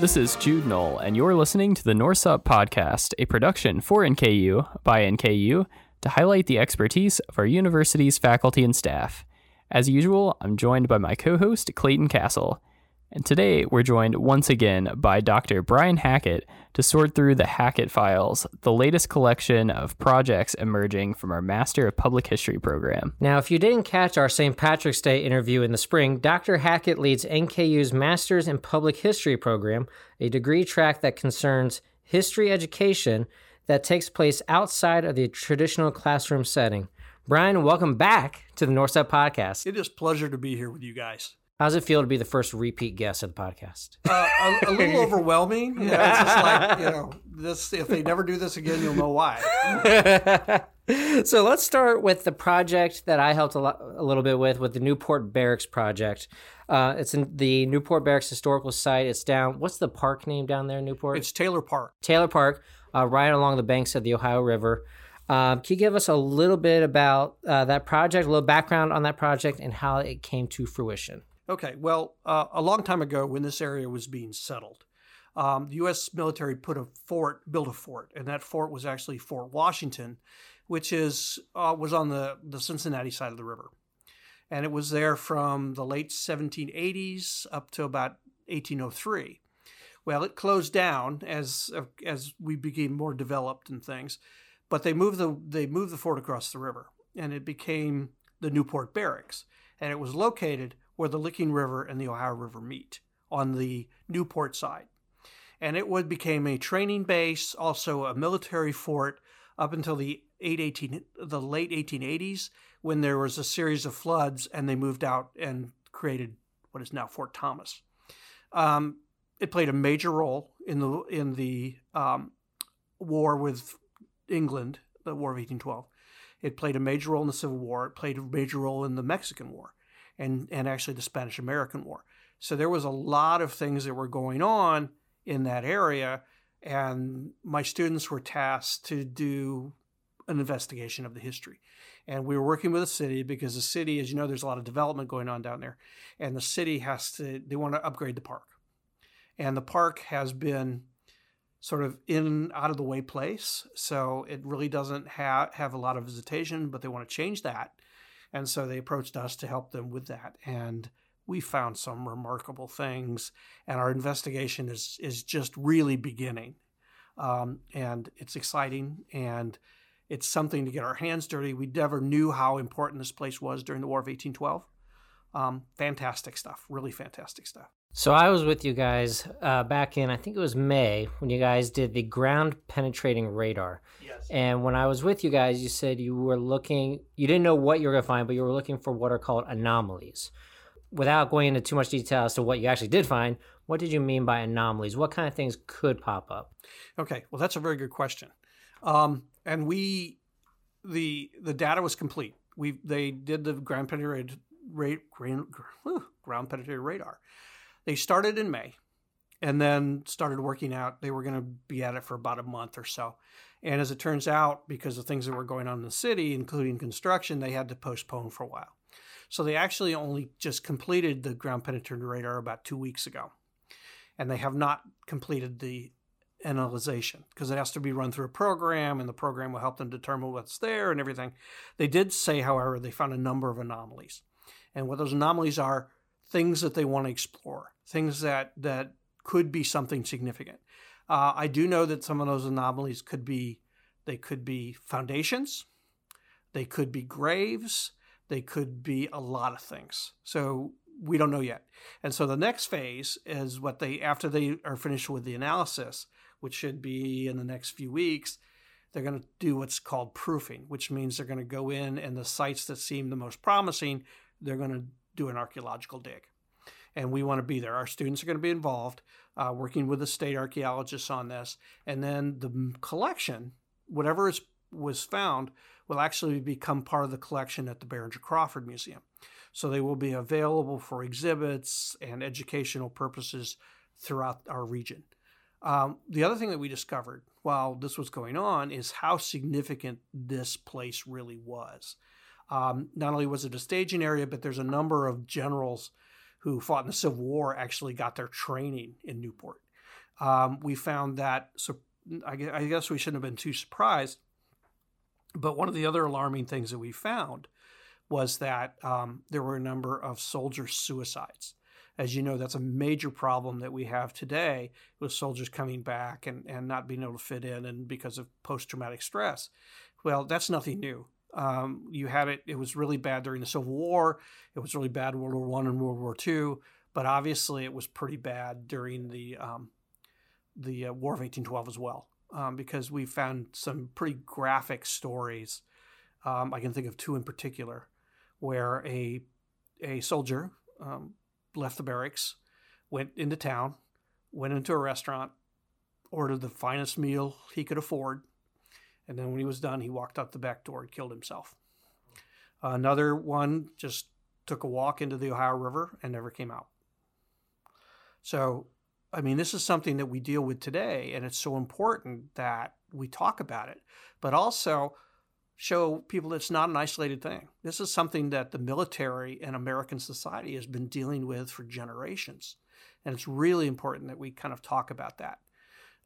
this is Jude Knoll, and you're listening to the Norse Up Podcast, a production for NKU by NKU to highlight the expertise of our university's faculty and staff. As usual, I'm joined by my co host, Clayton Castle. And today we're joined once again by Dr. Brian Hackett to sort through the Hackett Files, the latest collection of projects emerging from our Master of Public History program. Now, if you didn't catch our St. Patrick's Day interview in the spring, Dr. Hackett leads NKU's Masters in Public History program, a degree track that concerns history education that takes place outside of the traditional classroom setting. Brian, welcome back to the Norse Up Podcast. It is a pleasure to be here with you guys. How's it feel to be the first repeat guest of the podcast? Uh, a, a, little overwhelming. Yeah, it's just like you know, this. If they never do this again, you'll know why. so let's start with the project that I helped a, lo- a little bit with, with the Newport Barracks project. Uh, it's in the Newport Barracks historical site. It's down. What's the park name down there, in Newport? It's Taylor Park. Taylor Park, uh, right along the banks of the Ohio River. Um, can you give us a little bit about uh, that project, a little background on that project, and how it came to fruition? Okay, well, uh, a long time ago, when this area was being settled, um, the U.S. military put a fort, built a fort, and that fort was actually Fort Washington, which is uh, was on the the Cincinnati side of the river, and it was there from the late 1780s up to about 1803. Well, it closed down as as we became more developed and things, but they moved the they moved the fort across the river, and it became the Newport Barracks, and it was located where the Licking River and the Ohio River meet on the Newport side. And it would became a training base, also a military fort up until the 18, the late 1880s when there was a series of floods and they moved out and created what is now Fort Thomas. Um, it played a major role in the in the um, war with England, the War of 1812. It played a major role in the Civil War. It played a major role in the Mexican War and, and actually the Spanish American War. So there was a lot of things that were going on in that area, and my students were tasked to do an investigation of the history. And we were working with the city because the city, as you know, there's a lot of development going on down there, and the city has to they want to upgrade the park, and the park has been sort of in out of the way place, so it really doesn't have have a lot of visitation, but they want to change that and so they approached us to help them with that. And we found some remarkable things. And our investigation is, is just really beginning. Um, and it's exciting and it's something to get our hands dirty. We never knew how important this place was during the War of 1812. Um, fantastic stuff, really fantastic stuff. So I was with you guys uh, back in I think it was May when you guys did the ground penetrating radar. Yes. And when I was with you guys, you said you were looking. You didn't know what you were going to find, but you were looking for what are called anomalies. Without going into too much detail as to what you actually did find, what did you mean by anomalies? What kind of things could pop up? Okay, well that's a very good question. Um, and we, the the data was complete. We they did the ground penetrated ground, ground penetrated radar they started in May and then started working out. They were going to be at it for about a month or so. And as it turns out, because of things that were going on in the city, including construction, they had to postpone for a while. So they actually only just completed the ground penetrating radar about two weeks ago. And they have not completed the analyzation because it has to be run through a program and the program will help them determine what's there and everything. They did say, however, they found a number of anomalies. And what those anomalies are things that they want to explore, things that that could be something significant. Uh, I do know that some of those anomalies could be they could be foundations, they could be graves, they could be a lot of things. So we don't know yet. And so the next phase is what they after they are finished with the analysis, which should be in the next few weeks, they're going to do what's called proofing, which means they're going to go in and the sites that seem the most promising, they're going to do an archaeological dig. And we want to be there. Our students are going to be involved, uh, working with the state archaeologists on this. And then the collection, whatever is, was found, will actually become part of the collection at the Behringer Crawford Museum. So they will be available for exhibits and educational purposes throughout our region. Um, the other thing that we discovered while this was going on is how significant this place really was. Um, not only was it a staging area, but there's a number of generals who fought in the Civil War actually got their training in Newport. um, we found that. So I guess we shouldn't have been too surprised. But one of the other alarming things that we found was that um, there were a number of soldier suicides. As you know, that's a major problem that we have today with soldiers coming back and, and not being able to fit in and because of post traumatic stress. Well, that's nothing new. Um, you had it, it was really bad during the Civil War, it was really bad World War One and World War Two, but obviously it was pretty bad during the um, the uh, War of 1812 as well, um, because we found some pretty graphic stories. Um, I can think of two in particular, where a a soldier um, left the barracks, went into town, went into a restaurant, ordered the finest meal he could afford, and then when he was done, he walked out the back door and killed himself. Another one just took a walk into the Ohio River and never came out. So, I mean, this is something that we deal with today, and it's so important that we talk about it, but also show people it's not an isolated thing. This is something that the military and American society has been dealing with for generations. And it's really important that we kind of talk about that.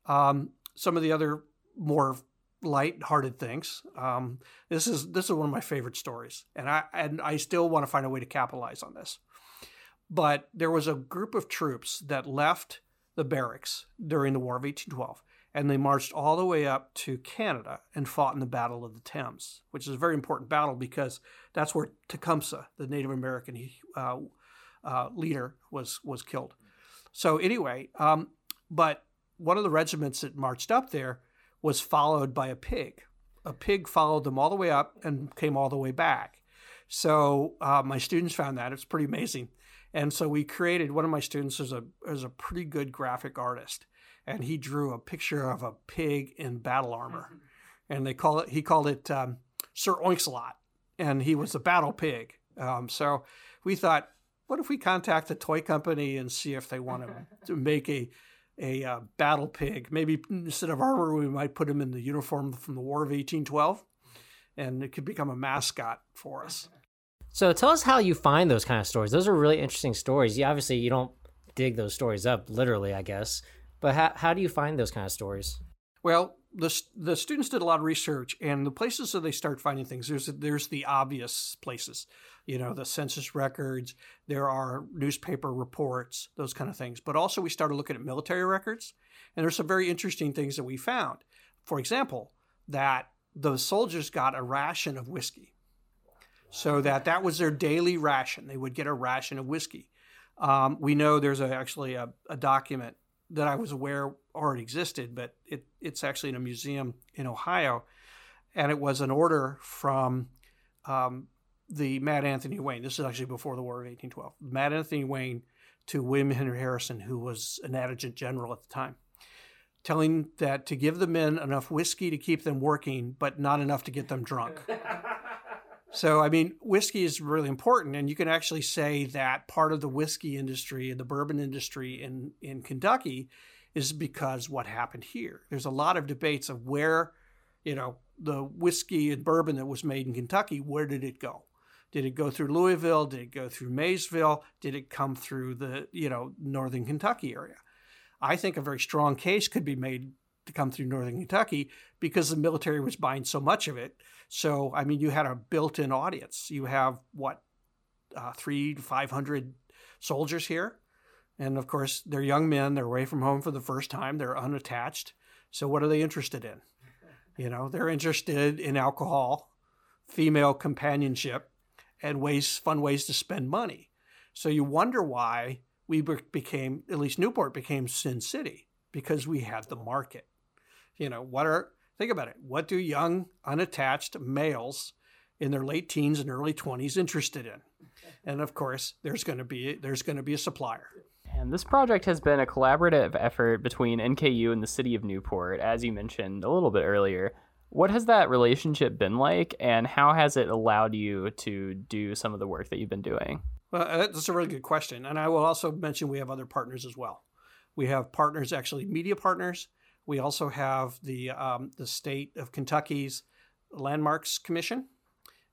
Um, some of the other more light-hearted things. Um, this is this is one of my favorite stories, and I and I still want to find a way to capitalize on this. But there was a group of troops that left the barracks during the War of 1812, and they marched all the way up to Canada and fought in the Battle of the Thames, which is a very important battle because that's where Tecumseh, the Native American uh, uh, leader, was was killed. So anyway, um, but one of the regiments that marched up there was followed by a pig. A pig followed them all the way up and came all the way back. So uh, my students found that it's pretty amazing. And so we created one of my students is a is a pretty good graphic artist, and he drew a picture of a pig in battle armor, and they call it he called it um, Sir Oinksalot, and he was a battle pig. Um, so we thought, what if we contact a toy company and see if they want to make a a uh, battle pig? Maybe instead of armor, we might put him in the uniform from the War of 1812, and it could become a mascot for us. So tell us how you find those kind of stories. Those are really interesting stories. You obviously you don't dig those stories up literally, I guess. But how how do you find those kind of stories? Well, the the students did a lot of research, and the places that they start finding things there's there's the obvious places, you know, the census records. There are newspaper reports, those kind of things. But also, we started looking at military records, and there's some very interesting things that we found. For example, that the soldiers got a ration of whiskey so that that was their daily ration. They would get a ration of whiskey. Um, we know there's a, actually a, a, document that I was aware already existed, but it, it's actually in a museum in Ohio, and it was an order from um, the Mad Anthony Wayne. This is actually before the War of 1812. Mad Anthony Wayne to William Henry Harrison, who was an adjutant general at the time, telling that to give the men enough whiskey to keep them working, but not enough to get them drunk. So, I mean, whiskey is really important. And you can actually say that part of the whiskey industry and the bourbon industry in, in Kentucky is because what happened here. There's a lot of debates of where, you know, the whiskey and bourbon that was made in Kentucky, where did it go? Did it go through Louisville? Did it go through Maysville? Did it come through the, you know, northern Kentucky area? I think a very strong case could be made to come through northern Kentucky because the military was buying so much of it so, I mean, you had a built in audience. You have what, uh, three to 500 soldiers here. And of course, they're young men. They're away from home for the first time. They're unattached. So, what are they interested in? You know, they're interested in alcohol, female companionship, and ways, fun ways to spend money. So, you wonder why we became, at least Newport became Sin City, because we had the market. You know, what are Think about it. What do young, unattached males in their late teens and early 20s interested in? And of course, there's going to be there's going to be a supplier. And this project has been a collaborative effort between NKU and the city of Newport, as you mentioned a little bit earlier. What has that relationship been like, and how has it allowed you to do some of the work that you've been doing? Well, uh, that's a really good question. And I will also mention we have other partners as well. We have partners, actually, media partners we also have the um, the state of Kentucky's Landmarks Commission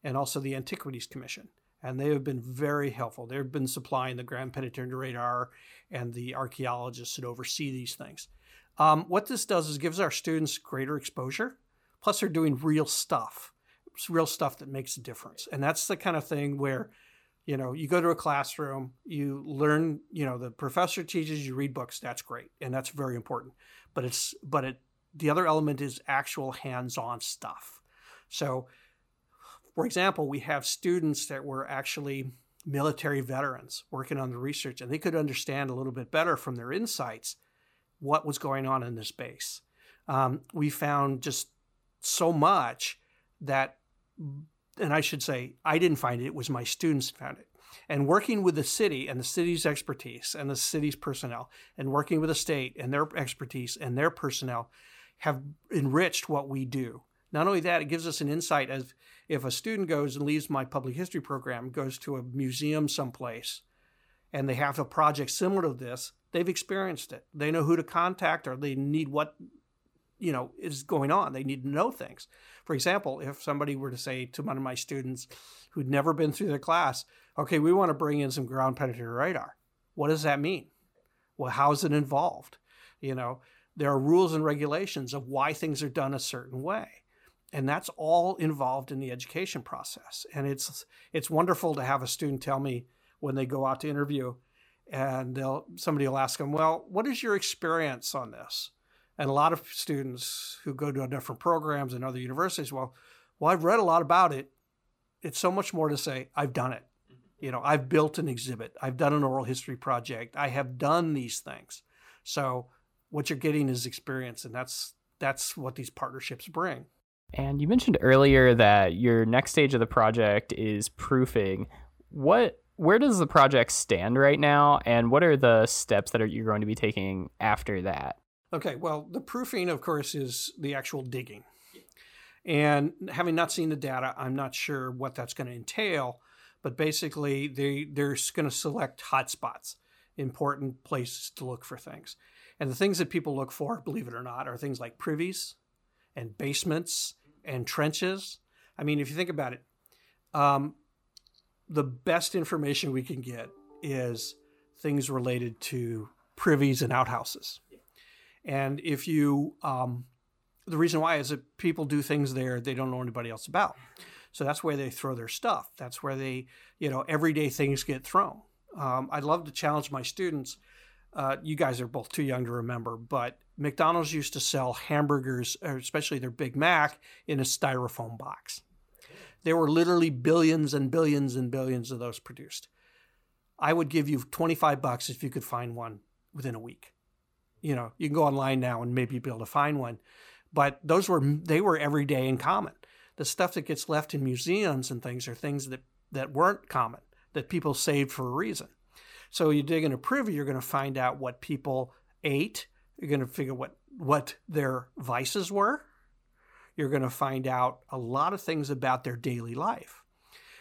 and also the Antiquities Commission. And they have been very helpful. They've been supplying the Ground Penetration Radar and the archaeologists that oversee these things. Um, what this does is gives our students greater exposure. Plus, they're doing real stuff. It's real stuff that makes a difference, and that's the kind of thing where, you know, you go to a classroom, you learn. You know, the professor teaches, you read books. That's great, and that's very important. But it's but it the other element is actual hands-on stuff. So, for example, we have students that were actually military veterans working on the research, and they could understand a little bit better from their insights what was going on in this base. Um, we found just so much that, and I should say, I didn't find it, it was my students found it. And working with the city and the city's expertise and the city's personnel, and working with the state and their expertise and their personnel have enriched what we do. Not only that, it gives us an insight as if a student goes and leaves my public history program, goes to a museum someplace, and they have a project similar to this, they've experienced it. They know who to contact or they need what you know is going on. They need to know things. For example, if somebody were to say to one of my students who'd never been through the class, "Okay, we want to bring in some ground penetrating radar." What does that mean? Well, how is it involved? You know, there are rules and regulations of why things are done a certain way. And that's all involved in the education process. And it's it's wonderful to have a student tell me when they go out to interview and they'll somebody will ask them, "Well, what is your experience on this?" And a lot of students who go to different programs and other universities, well, well, I've read a lot about it. It's so much more to say, I've done it. Mm-hmm. You know, I've built an exhibit. I've done an oral history project. I have done these things. So what you're getting is experience, and that's that's what these partnerships bring. And you mentioned earlier that your next stage of the project is proofing. What where does the project stand right now, and what are the steps that are, you're going to be taking after that? Okay, well, the proofing, of course, is the actual digging. And having not seen the data, I'm not sure what that's going to entail. But basically, they, they're going to select hotspots, important places to look for things. And the things that people look for, believe it or not, are things like privies and basements and trenches. I mean, if you think about it, um, the best information we can get is things related to privies and outhouses. And if you, um, the reason why is that people do things there they don't know anybody else about. So that's where they throw their stuff. That's where they, you know, everyday things get thrown. Um, I'd love to challenge my students uh, you guys are both too young to remember, but McDonald's used to sell hamburgers, especially their Big Mac, in a styrofoam box. There were literally billions and billions and billions of those produced. I would give you 25 bucks if you could find one within a week. You know, you can go online now and maybe be able to find one, but those were they were every day in common. The stuff that gets left in museums and things are things that that weren't common that people saved for a reason. So you dig into privy, you're going to find out what people ate. You're going to figure what what their vices were. You're going to find out a lot of things about their daily life.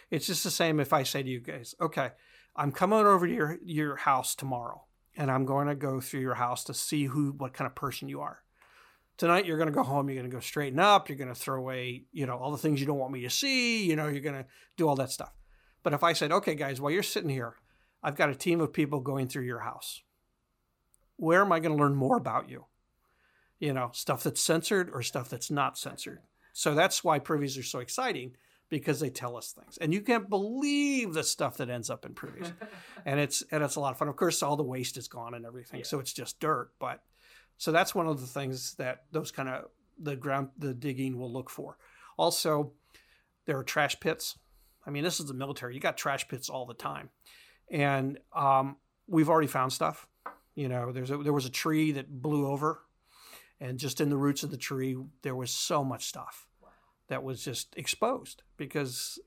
It's just the same if I say to you guys, okay, I'm coming over to your, your house tomorrow and I'm going to go through your house to see who what kind of person you are. Tonight you're going to go home, you're going to go straighten up, you're going to throw away, you know, all the things you don't want me to see, you know, you're going to do all that stuff. But if I said, "Okay guys, while you're sitting here, I've got a team of people going through your house. Where am I going to learn more about you? You know, stuff that's censored or stuff that's not censored. So that's why privies are so exciting because they tell us things. And you can't believe the stuff that ends up in privies. and it's and it's a lot of fun. Of course, all the waste is gone and everything. Yeah. So it's just dirt. But so that's one of the things that those kind of the ground the digging will look for. Also, there are trash pits. I mean, this is the military. You got trash pits all the time and um, we've already found stuff. You know, there's a, there was a tree that blew over, and just in the roots of the tree, there was so much stuff that was just exposed because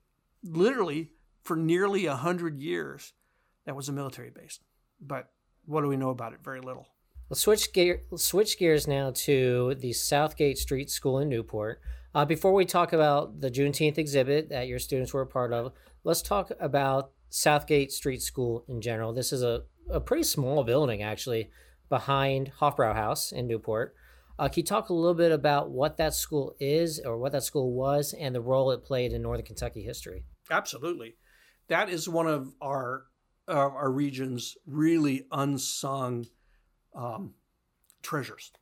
literally for nearly a hundred years, that was a military base. But what do we know about it? Very little. Let's switch gear. Switch gears now to the Southgate Street School in Newport. Uh, before we talk about the Juneteenth exhibit that your students were a part of, let's talk about Southgate Street School in general. This is a, a pretty small building, actually, behind Hofbrauhaus in Newport. Uh, can you talk a little bit about what that school is or what that school was and the role it played in Northern Kentucky history? Absolutely. That is one of our uh, our region's really unsung um, treasures.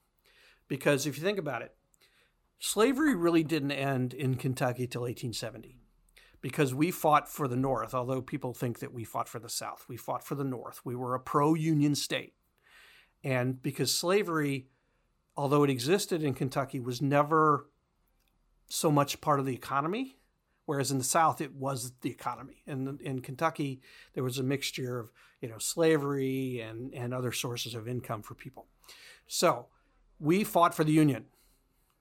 Because if you think about it, slavery really didn't end in Kentucky till 1870 because we fought for the North, although people think that we fought for the South. We fought for the North. We were a pro Union state. And because slavery, although it existed in Kentucky, was never so much part of the economy, whereas in the South it was the economy. And in Kentucky, there was a mixture of you know slavery and, and other sources of income for people. So we fought for the Union.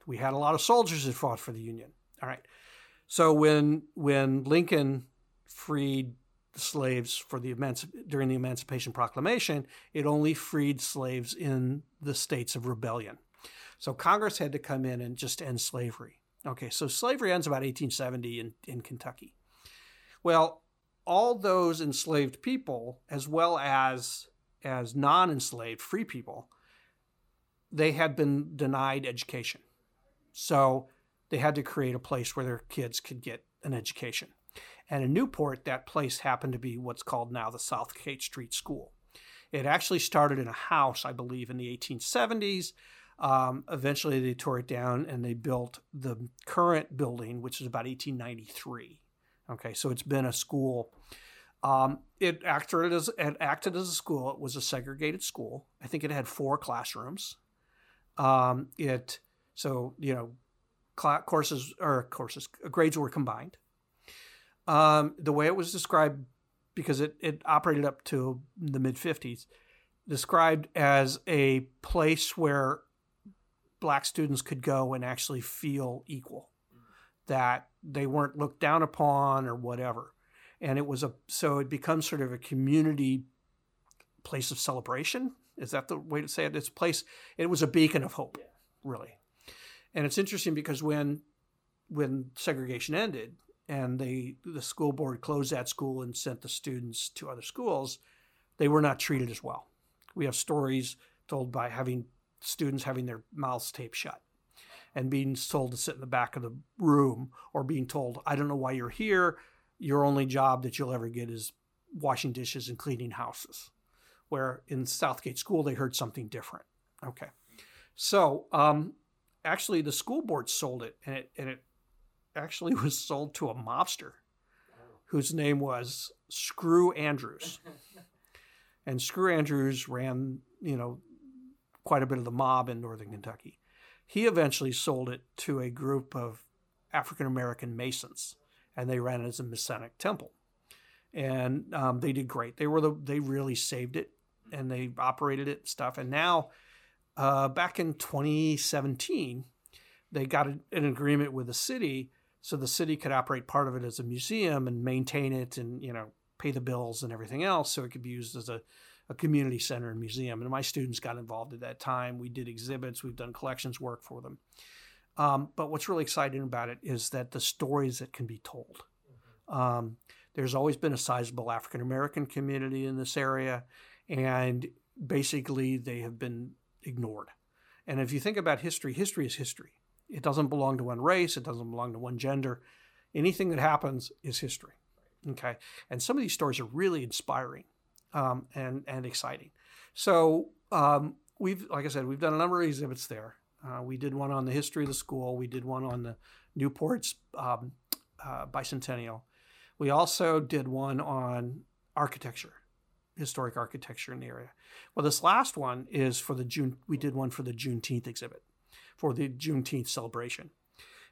We had a lot of soldiers that fought for the Union. All right. So when when Lincoln freed slaves for the emanci- during the Emancipation Proclamation, it only freed slaves in the states of rebellion. So Congress had to come in and just end slavery. Okay, so slavery ends about 1870 in, in Kentucky. Well, all those enslaved people, as well as as non-enslaved free people, they had been denied education. So they had to create a place where their kids could get an education. And in Newport, that place happened to be what's called now the Southgate Street School. It actually started in a house, I believe, in the 1870s. Um, eventually, they tore it down and they built the current building, which is about 1893. Okay, so it's been a school. Um, it acted as it acted as a school. It was a segregated school. I think it had four classrooms. Um, it so you know, courses or courses grades were combined. Um, the way it was described, because it, it operated up to the mid 50s, described as a place where black students could go and actually feel equal, that they weren't looked down upon or whatever. And it was a, so it becomes sort of a community place of celebration. Is that the way to say it? It's a place, it was a beacon of hope, really. And it's interesting because when when segregation ended, and they the school board closed that school and sent the students to other schools, they were not treated as well. We have stories told by having students having their mouths taped shut and being told to sit in the back of the room or being told, I don't know why you're here. Your only job that you'll ever get is washing dishes and cleaning houses. Where in Southgate School, they heard something different. Okay. So, um, actually, the school board sold it, and it, and it actually was sold to a mobster whose name was Screw Andrews. and Screw Andrews ran, you know, quite a bit of the mob in northern Kentucky. He eventually sold it to a group of African American Masons, and they ran it as a Masonic temple. And um, they did great. They were the they really saved it, and they operated it and stuff. And now, uh, back in 2017, they got an agreement with the city so the city could operate part of it as a museum and maintain it and you know pay the bills and everything else so it could be used as a, a community center and museum. And my students got involved at that time. We did exhibits. We've done collections work for them. Um, but what's really exciting about it is that the stories that can be told. Mm-hmm. um, there's always been a sizable african american community in this area and basically they have been ignored. And if you think about history history is history it doesn't belong to one race. It doesn't belong to one gender. Anything that happens is history. Okay. And some of these stories are really inspiring um, and, and exciting. So um, we've, like I said, we've done a number of exhibits there. Uh, we did one on the history of the school. We did one on the Newport's um, uh, bicentennial. We also did one on architecture, historic architecture in the area. Well, this last one is for the June. We did one for the Juneteenth exhibit for the Juneteenth celebration.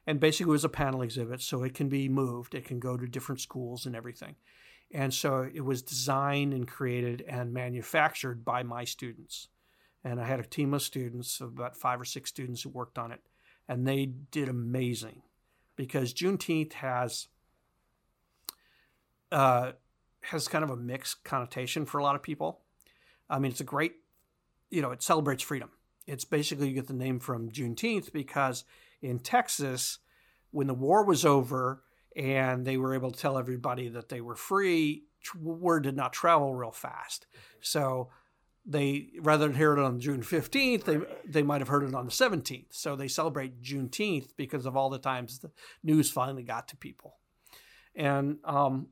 And basically, it was a panel exhibit, so it can be moved. It can go to different schools and everything. And so it was designed and created and manufactured by my students. And I had a team of students, about five or six students who worked on it. And they did amazing because Juneteenth has uh, has kind of a mixed connotation for a lot of people. I mean, it's a great, you know, it celebrates freedom it's basically you get the name from Juneteenth because in Texas, when the war was over and they were able to tell everybody that they were free, word did not travel real fast. So they rather than hear it on June 15th, they they might have heard it on the 17th. So they celebrate Juneteenth because of all the times the news finally got to people, and um,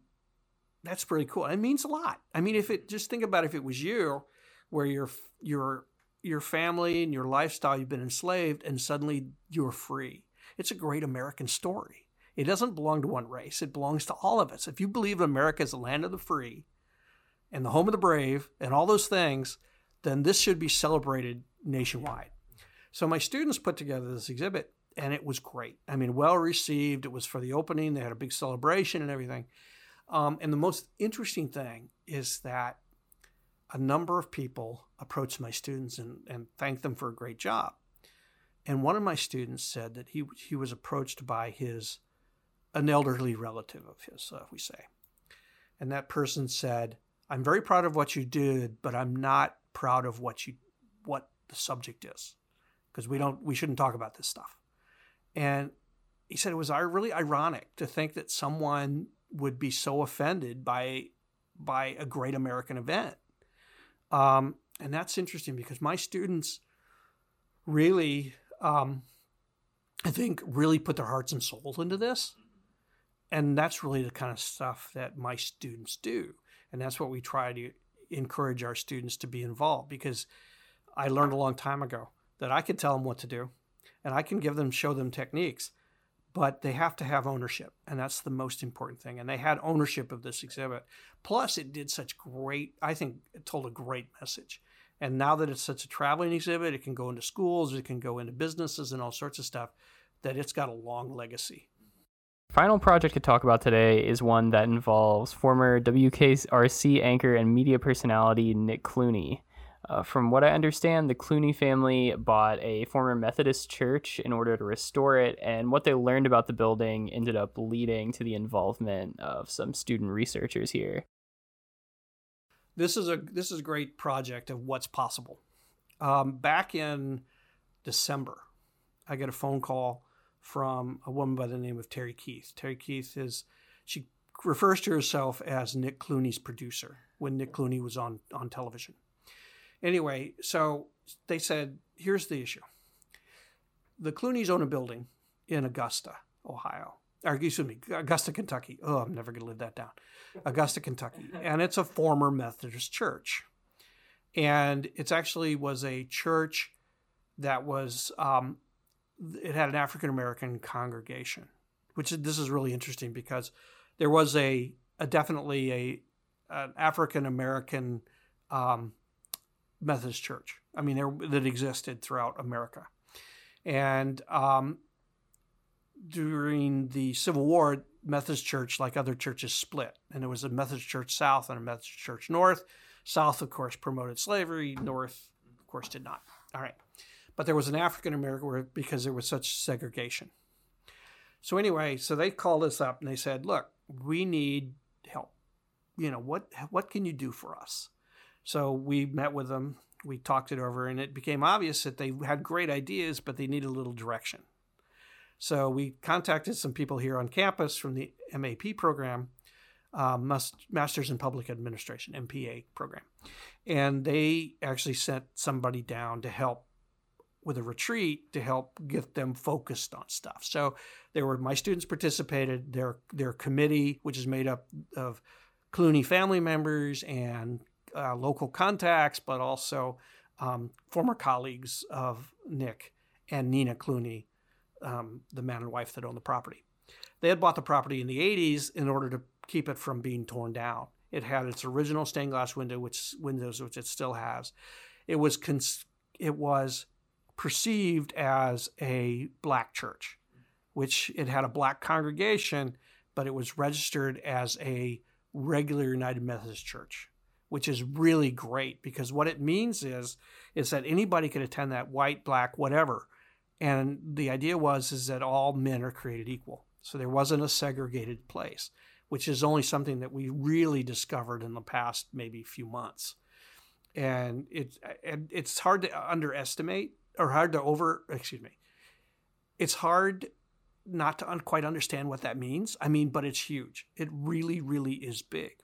that's pretty cool. It means a lot. I mean, if it just think about if it was you, where you're you're your family and your lifestyle, you've been enslaved, and suddenly you're free. It's a great American story. It doesn't belong to one race, it belongs to all of us. If you believe America is the land of the free and the home of the brave and all those things, then this should be celebrated nationwide. So my students put together this exhibit and it was great. I mean, well received. It was for the opening, they had a big celebration and everything. Um, and the most interesting thing is that a number of people approached my students and, and thanked them for a great job. And one of my students said that he, he was approached by his, an elderly relative of his, uh, we say. And that person said, I'm very proud of what you did, but I'm not proud of what you, what the subject is. Because we don't, we shouldn't talk about this stuff. And he said it was really ironic to think that someone would be so offended by by a great American event. Um, and that's interesting because my students really, um, I think, really put their hearts and souls into this. And that's really the kind of stuff that my students do. And that's what we try to encourage our students to be involved because I learned a long time ago that I can tell them what to do and I can give them, show them techniques but they have to have ownership and that's the most important thing and they had ownership of this exhibit. Plus it did such great i think it told a great message. And now that it's such a traveling exhibit it can go into schools it can go into businesses and all sorts of stuff that it's got a long legacy. Final project to talk about today is one that involves former WKRC anchor and media personality Nick Clooney. Uh, from what I understand, the Clooney family bought a former Methodist church in order to restore it, and what they learned about the building ended up leading to the involvement of some student researchers here. This is a this is a great project of what's possible. Um, back in December, I get a phone call from a woman by the name of Terry Keith. Terry Keith is she refers to herself as Nick Clooney's producer when Nick Clooney was on on television Anyway, so they said, here's the issue. The Clooneys own a building in Augusta, Ohio. Or excuse me, Augusta, Kentucky. Oh, I'm never going to live that down. Augusta, Kentucky. And it's a former Methodist church. And it actually was a church that was, um, it had an African American congregation, which this is really interesting because there was a, a definitely a, an African American um, Methodist Church. I mean, there, that existed throughout America. And um, during the Civil War, Methodist Church, like other churches, split. And there was a Methodist Church South and a Methodist Church North. South, of course, promoted slavery. North, of course, did not. All right. But there was an African American because there was such segregation. So anyway, so they called us up and they said, "Look, we need help. You know what? What can you do for us?" So we met with them, we talked it over, and it became obvious that they had great ideas, but they needed a little direction. So we contacted some people here on campus from the MAP program, um, Masters in Public Administration, MPA program. And they actually sent somebody down to help with a retreat to help get them focused on stuff. So there were my students participated, their their committee, which is made up of Clooney family members and uh, local contacts, but also um, former colleagues of Nick and Nina Clooney, um, the man and wife that owned the property. They had bought the property in the 80s in order to keep it from being torn down. It had its original stained glass window, which windows which it still has. It was cons- it was perceived as a black church, which it had a black congregation, but it was registered as a regular United Methodist church which is really great because what it means is is that anybody could attend that white black whatever. And the idea was is that all men are created equal. So there wasn't a segregated place which is only something that we really discovered in the past maybe few months. And it, it's hard to underestimate or hard to over excuse me it's hard not to un- quite understand what that means. I mean but it's huge. It really really is big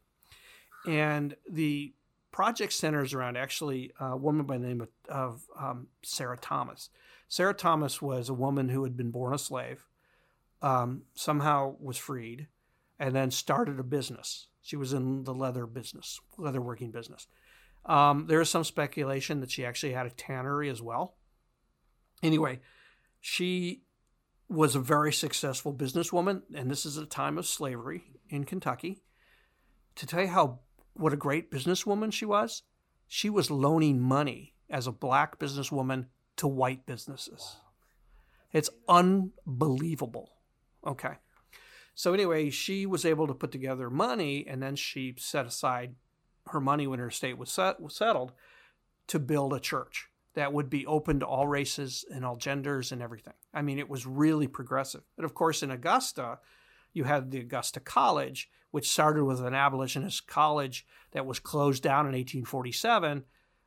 and the project centers around actually a woman by the name of, of um, Sarah Thomas. Sarah Thomas was a woman who had been born a slave, um, somehow was freed, and then started a business. She was in the leather business, leather working business. Um, there is some speculation that she actually had a tannery as well. Anyway, she was a very successful businesswoman, and this is a time of slavery in Kentucky. To tell you how what a great businesswoman she was, she was loaning money as a black businesswoman to white businesses. It's unbelievable. Okay. So anyway, she was able to put together money, and then she set aside her money when her estate was, set, was settled to build a church that would be open to all races and all genders and everything. I mean, it was really progressive. But of course, in Augusta, you had the Augusta College, which started with an abolitionist college that was closed down in 1847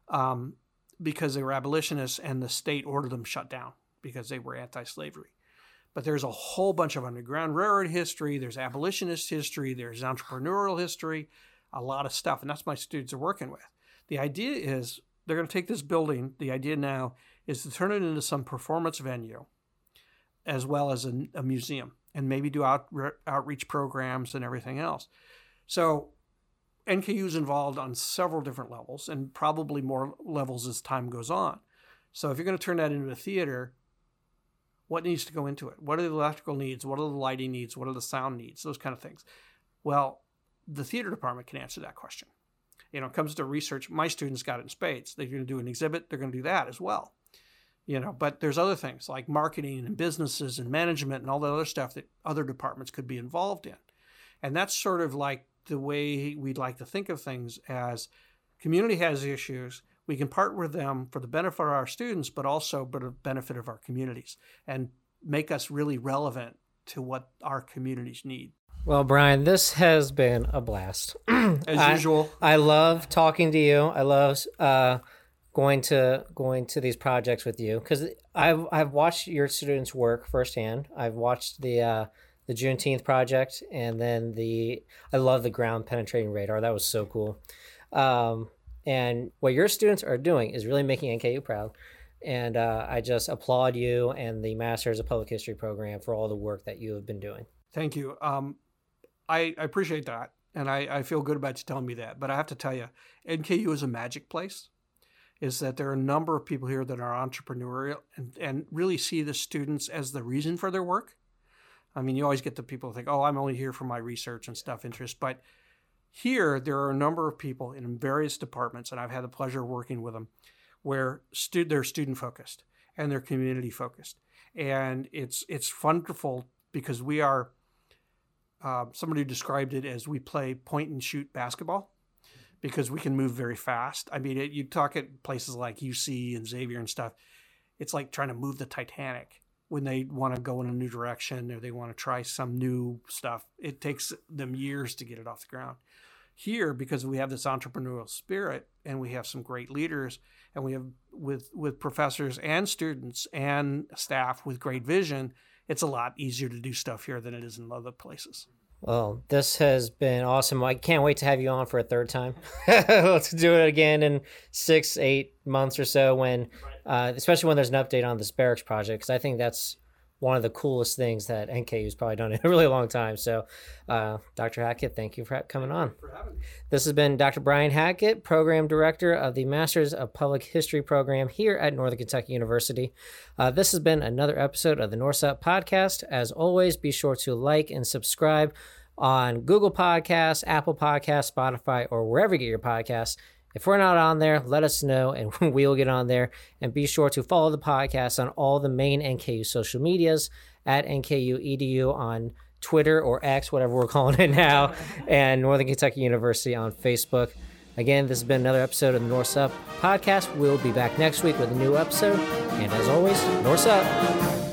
um, because they were abolitionists and the state ordered them shut down because they were anti slavery. But there's a whole bunch of Underground Railroad history, there's abolitionist history, there's entrepreneurial history, a lot of stuff. And that's what my students are working with. The idea is they're going to take this building. The idea now is to turn it into some performance venue as well as a, a museum and maybe do out, outreach programs and everything else. So NKU is involved on several different levels and probably more levels as time goes on. So if you're going to turn that into a theater, what needs to go into it? What are the electrical needs? What are the lighting needs? What are the sound needs? Those kind of things. Well, the theater department can answer that question. You know, it comes to research. My students got it in spades. They're going to do an exhibit. They're going to do that as well. You know, but there's other things like marketing and businesses and management and all the other stuff that other departments could be involved in. And that's sort of like the way we'd like to think of things as community has issues. We can partner with them for the benefit of our students, but also for the benefit of our communities and make us really relevant to what our communities need. Well, Brian, this has been a blast. As I, usual. I love talking to you. I love uh, going to going to these projects with you because I've I've watched your students work firsthand. I've watched the uh, the Juneteenth project, and then the I love the ground penetrating radar. That was so cool. Um, and what your students are doing is really making NKU proud. And uh, I just applaud you and the Masters of Public History program for all the work that you have been doing. Thank you. Um, I, I appreciate that. And I, I feel good about you telling me that. But I have to tell you, NKU is a magic place. Is that there are a number of people here that are entrepreneurial and, and really see the students as the reason for their work. I mean, you always get the people who think, oh, I'm only here for my research and stuff interest. But here, there are a number of people in various departments, and I've had the pleasure of working with them, where stu- they're student focused and they're community focused. And it's it's wonderful because we are uh, somebody described it as we play point and shoot basketball because we can move very fast. I mean, it, you talk at places like UC and Xavier and stuff, it's like trying to move the Titanic when they want to go in a new direction or they want to try some new stuff. It takes them years to get it off the ground. Here, because we have this entrepreneurial spirit and we have some great leaders and we have with with professors and students and staff with great vision, it's a lot easier to do stuff here than it is in other places. Well, this has been awesome. I can't wait to have you on for a third time. Let's do it again in six, eight months or so, when, uh, especially when there's an update on this barracks project, because I think that's one of the coolest things that NKU's probably done in a really long time. So, uh, Dr. Hackett, thank you for coming on. This has been Dr. Brian Hackett, Program Director of the Masters of Public History program here at Northern Kentucky University. Uh, this has been another episode of the Norse Up Podcast. As always, be sure to like and subscribe on Google Podcasts, Apple Podcasts, Spotify, or wherever you get your podcasts. If we're not on there, let us know and we'll get on there. And be sure to follow the podcast on all the main NKU social medias at NKU EDU on Twitter or X, whatever we're calling it now, and Northern Kentucky University on Facebook. Again, this has been another episode of the Norse Up podcast. We'll be back next week with a new episode. And as always, Norse Up.